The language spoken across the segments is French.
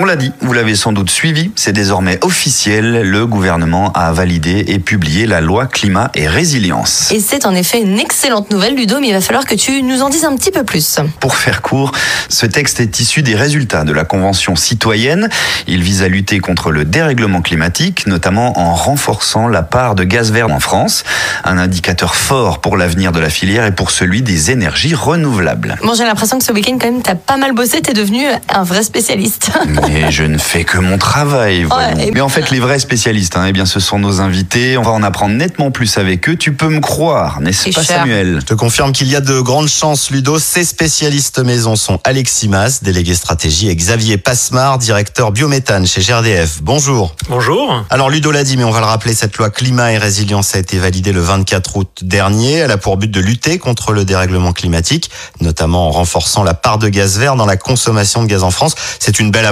On l'a dit, vous l'avez sans doute suivi, c'est désormais officiel, le gouvernement a validé et publié la loi climat et résilience. Et c'est en effet une excellente nouvelle, Ludo, mais il va falloir que tu nous en dises un petit peu plus. Pour faire court, ce texte est issu des résultats de la Convention citoyenne. Il vise à lutter contre le dérèglement climatique, notamment en renforçant la part de gaz vert en France, un indicateur fort pour l'avenir de la filière et pour celui des énergies renouvelables. Bon, j'ai l'impression que ce week-end, quand même, t'as pas mal bossé, t'es devenu un vrai spécialiste. Mais je ne fais que mon travail. voyons. Ouais, et- Mais en fait, les vrais spécialistes, hein, eh bien, ce sont nos invités. On va en apprendre nettement plus avec eux. Tu peux me croire, n'est-ce pas, cher. Samuel? Je te confirme qu'il y a de grandes chances, Ludo. Ces spécialistes maison sont Alexis Mas, délégué stratégie, et Xavier Passemard, directeur biométhane chez GRDF. Bonjour. Bonjour. Alors Ludo l'a dit, mais on va le rappeler, cette loi climat et résilience a été validée le 24 août dernier. Elle a pour but de lutter contre le dérèglement climatique, notamment en renforçant la part de gaz vert dans la consommation de gaz en France. C'est une belle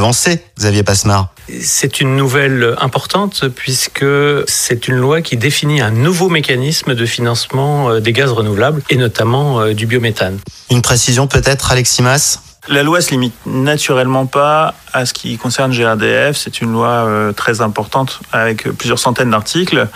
Xavier Passemard. C'est une nouvelle importante puisque c'est une loi qui définit un nouveau mécanisme de financement euh, des gaz renouvelables et notamment euh, du biométhane. Une précision peut-être, Alexis Mas La loi se limite naturellement pas à ce qui concerne GRDF. C'est une loi euh, très importante avec plusieurs centaines d'articles.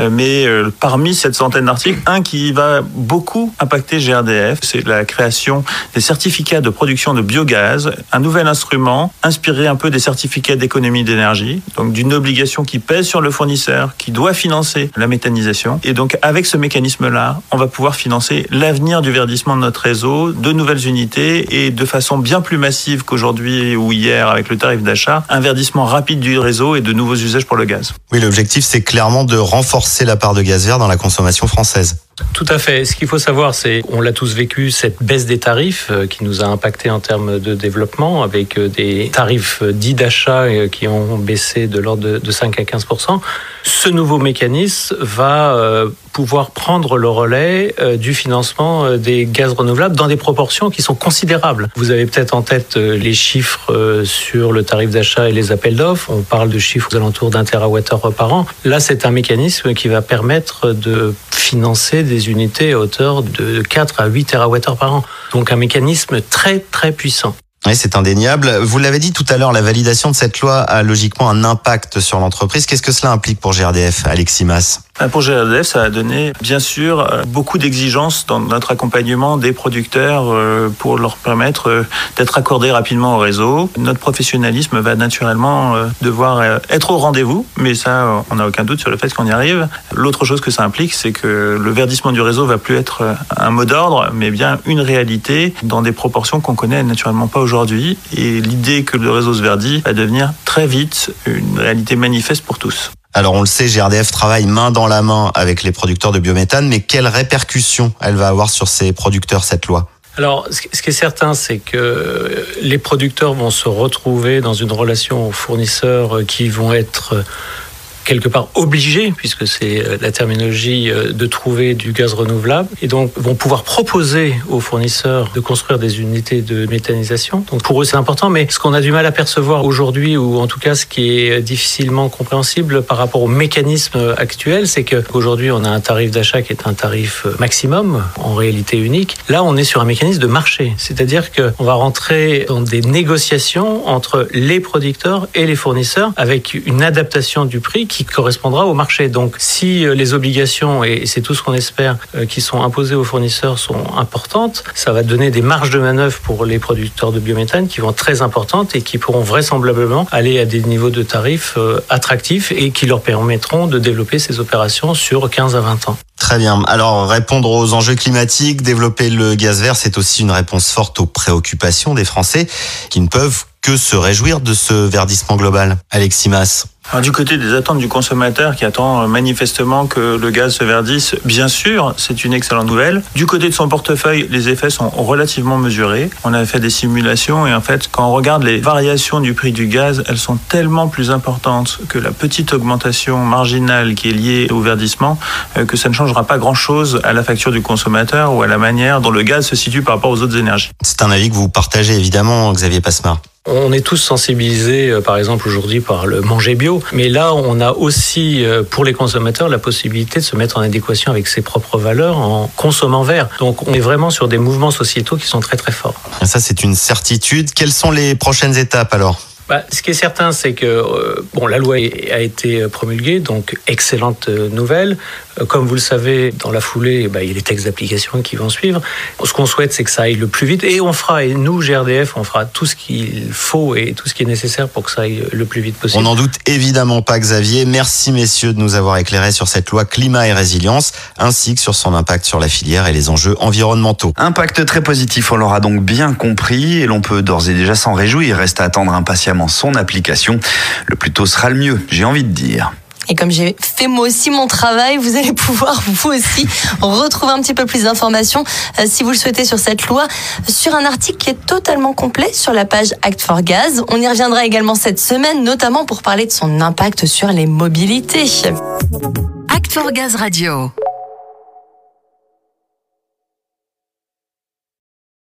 Euh, mais euh, parmi cette centaine d'articles, un qui va beaucoup impacter GRDF, c'est la création des certificats de production de biogaz, un nouvel instrument inspiré un peu des certificats d'économie d'énergie, donc d'une obligation qui pèse sur le fournisseur, qui doit financer la méthanisation. Et donc avec ce mécanisme-là, on va pouvoir financer l'avenir du verdissement de notre réseau, de nouvelles unités et de façon bien plus massive qu'aujourd'hui ou hier avec le tarif d'achat, un verdissement rapide du réseau et de nouveaux usages pour le gaz. Oui, l'objectif c'est clairement de renforcer la part de gaz vert dans la consommation française. Tout à fait. Ce qu'il faut savoir, c'est, on l'a tous vécu, cette baisse des tarifs euh, qui nous a impacté en termes de développement, avec euh, des tarifs euh, dits d'achat qui ont baissé de l'ordre de, de 5 à 15% Ce nouveau mécanisme va pouvoir prendre le relais du financement des gaz renouvelables dans des proportions qui sont considérables. Vous avez peut-être en tête les chiffres sur le tarif d'achat et les appels d'offres. On parle de chiffres aux alentours d'un terawattheure par an. Là, c'est un mécanisme qui va permettre de financer des unités à hauteur de 4 à 8 TWh par an. Donc un mécanisme très très puissant. Oui, c'est indéniable. Vous l'avez dit tout à l'heure, la validation de cette loi a logiquement un impact sur l'entreprise. Qu'est-ce que cela implique pour GRDF, Alexis Mas? Pour GRDF, ça a donné, bien sûr, euh, beaucoup d'exigences dans notre accompagnement des producteurs euh, pour leur permettre euh, d'être accordés rapidement au réseau. Notre professionnalisme va naturellement devoir être au rendez-vous, mais ça, on n'a aucun doute sur le fait qu'on y arrive. L'autre chose que ça implique, c'est que le verdissement du réseau va plus être un mot d'ordre, mais bien une réalité dans des proportions qu'on connaît naturellement pas aujourd'hui. Et l'idée que le réseau se verdit va devenir très vite une réalité manifeste pour tous. Alors on le sait, GRDF travaille main dans la main avec les producteurs de biométhane, mais quelles répercussions elle va avoir sur ces producteurs, cette loi? Alors, ce qui est certain, c'est que les producteurs vont se retrouver dans une relation aux fournisseurs qui vont être quelque part obligés, puisque c'est la terminologie euh, de trouver du gaz renouvelable, et donc vont pouvoir proposer aux fournisseurs de construire des unités de méthanisation. Donc pour eux, c'est important, mais ce qu'on a du mal à percevoir aujourd'hui, ou en tout cas ce qui est difficilement compréhensible par rapport au mécanisme actuel, c'est qu'aujourd'hui, on a un tarif d'achat qui est un tarif maximum, en réalité unique. Là, on est sur un mécanisme de marché, c'est-à-dire qu'on va rentrer dans des négociations entre les producteurs et les fournisseurs avec une adaptation du prix qui correspondra au marché. Donc, si euh, les obligations, et c'est tout ce qu'on espère, euh, qui sont imposées aux fournisseurs sont importantes, ça va donner des marges de manœuvre pour les producteurs de biométhane qui vont être très importantes et qui pourront vraisemblablement aller à des niveaux de tarifs euh, attractifs et qui leur permettront de développer ces opérations sur 15 à 20 ans. Très bien. Alors répondre aux enjeux climatiques, développer le gaz vert, c'est aussi une réponse forte aux préoccupations des Français qui ne peuvent que se réjouir de ce verdissement global. Alexis Mas. Alors, du côté des attentes du consommateur qui attend euh, manifestement que le gaz se verdisse, bien sûr, c'est une excellente nouvelle. Du côté de son portefeuille, les effets sont relativement mesurés. On a fait des simulations et en fait, quand on regarde les variations du prix du gaz, elles sont tellement plus importantes que la petite augmentation marginale qui est liée au verdissement euh, que ça ne changera pas grand-chose à la facture du consommateur ou à la manière dont le gaz se situe par rapport aux autres énergies. C'est un avis que vous partagez évidemment, Xavier Passemard. On est tous sensibilisés, euh, par exemple aujourd'hui, par le manger bio, mais là, on a aussi, euh, pour les consommateurs, la possibilité de se mettre en adéquation avec ses propres valeurs en consommant vert. Donc, on est vraiment sur des mouvements sociétaux qui sont très très forts. Ça, c'est une certitude. Quelles sont les prochaines étapes alors? Bah, Ce qui est certain, c'est que euh, bon, la loi a été promulguée, donc excellente euh, nouvelle. Euh, comme vous le savez, dans la foulée, bah, il y a les textes d'application qui vont suivre. Ce qu'on souhaite, c'est que ça aille le plus vite. Et on fera, et nous, GRDF, on fera tout ce qu'il faut et tout ce qui est nécessaire pour que ça aille le plus vite possible. On n'en doute évidemment pas, Xavier. Merci, messieurs, de nous avoir éclairé sur cette loi climat et résilience, ainsi que sur son impact sur la filière et les enjeux environnementaux. Impact très positif, on l'aura donc bien compris, et l'on peut d'ores et déjà s'en réjouir. Il reste à attendre impatiemment son application. Le plus tôt sera le mieux, j'ai envie de dire. Et comme j'ai fait moi aussi mon travail, vous allez pouvoir vous aussi retrouver un petit peu plus d'informations euh, si vous le souhaitez sur cette loi sur un article qui est totalement complet sur la page Act for Gaz. On y reviendra également cette semaine, notamment pour parler de son impact sur les mobilités. Act for Gaz Radio.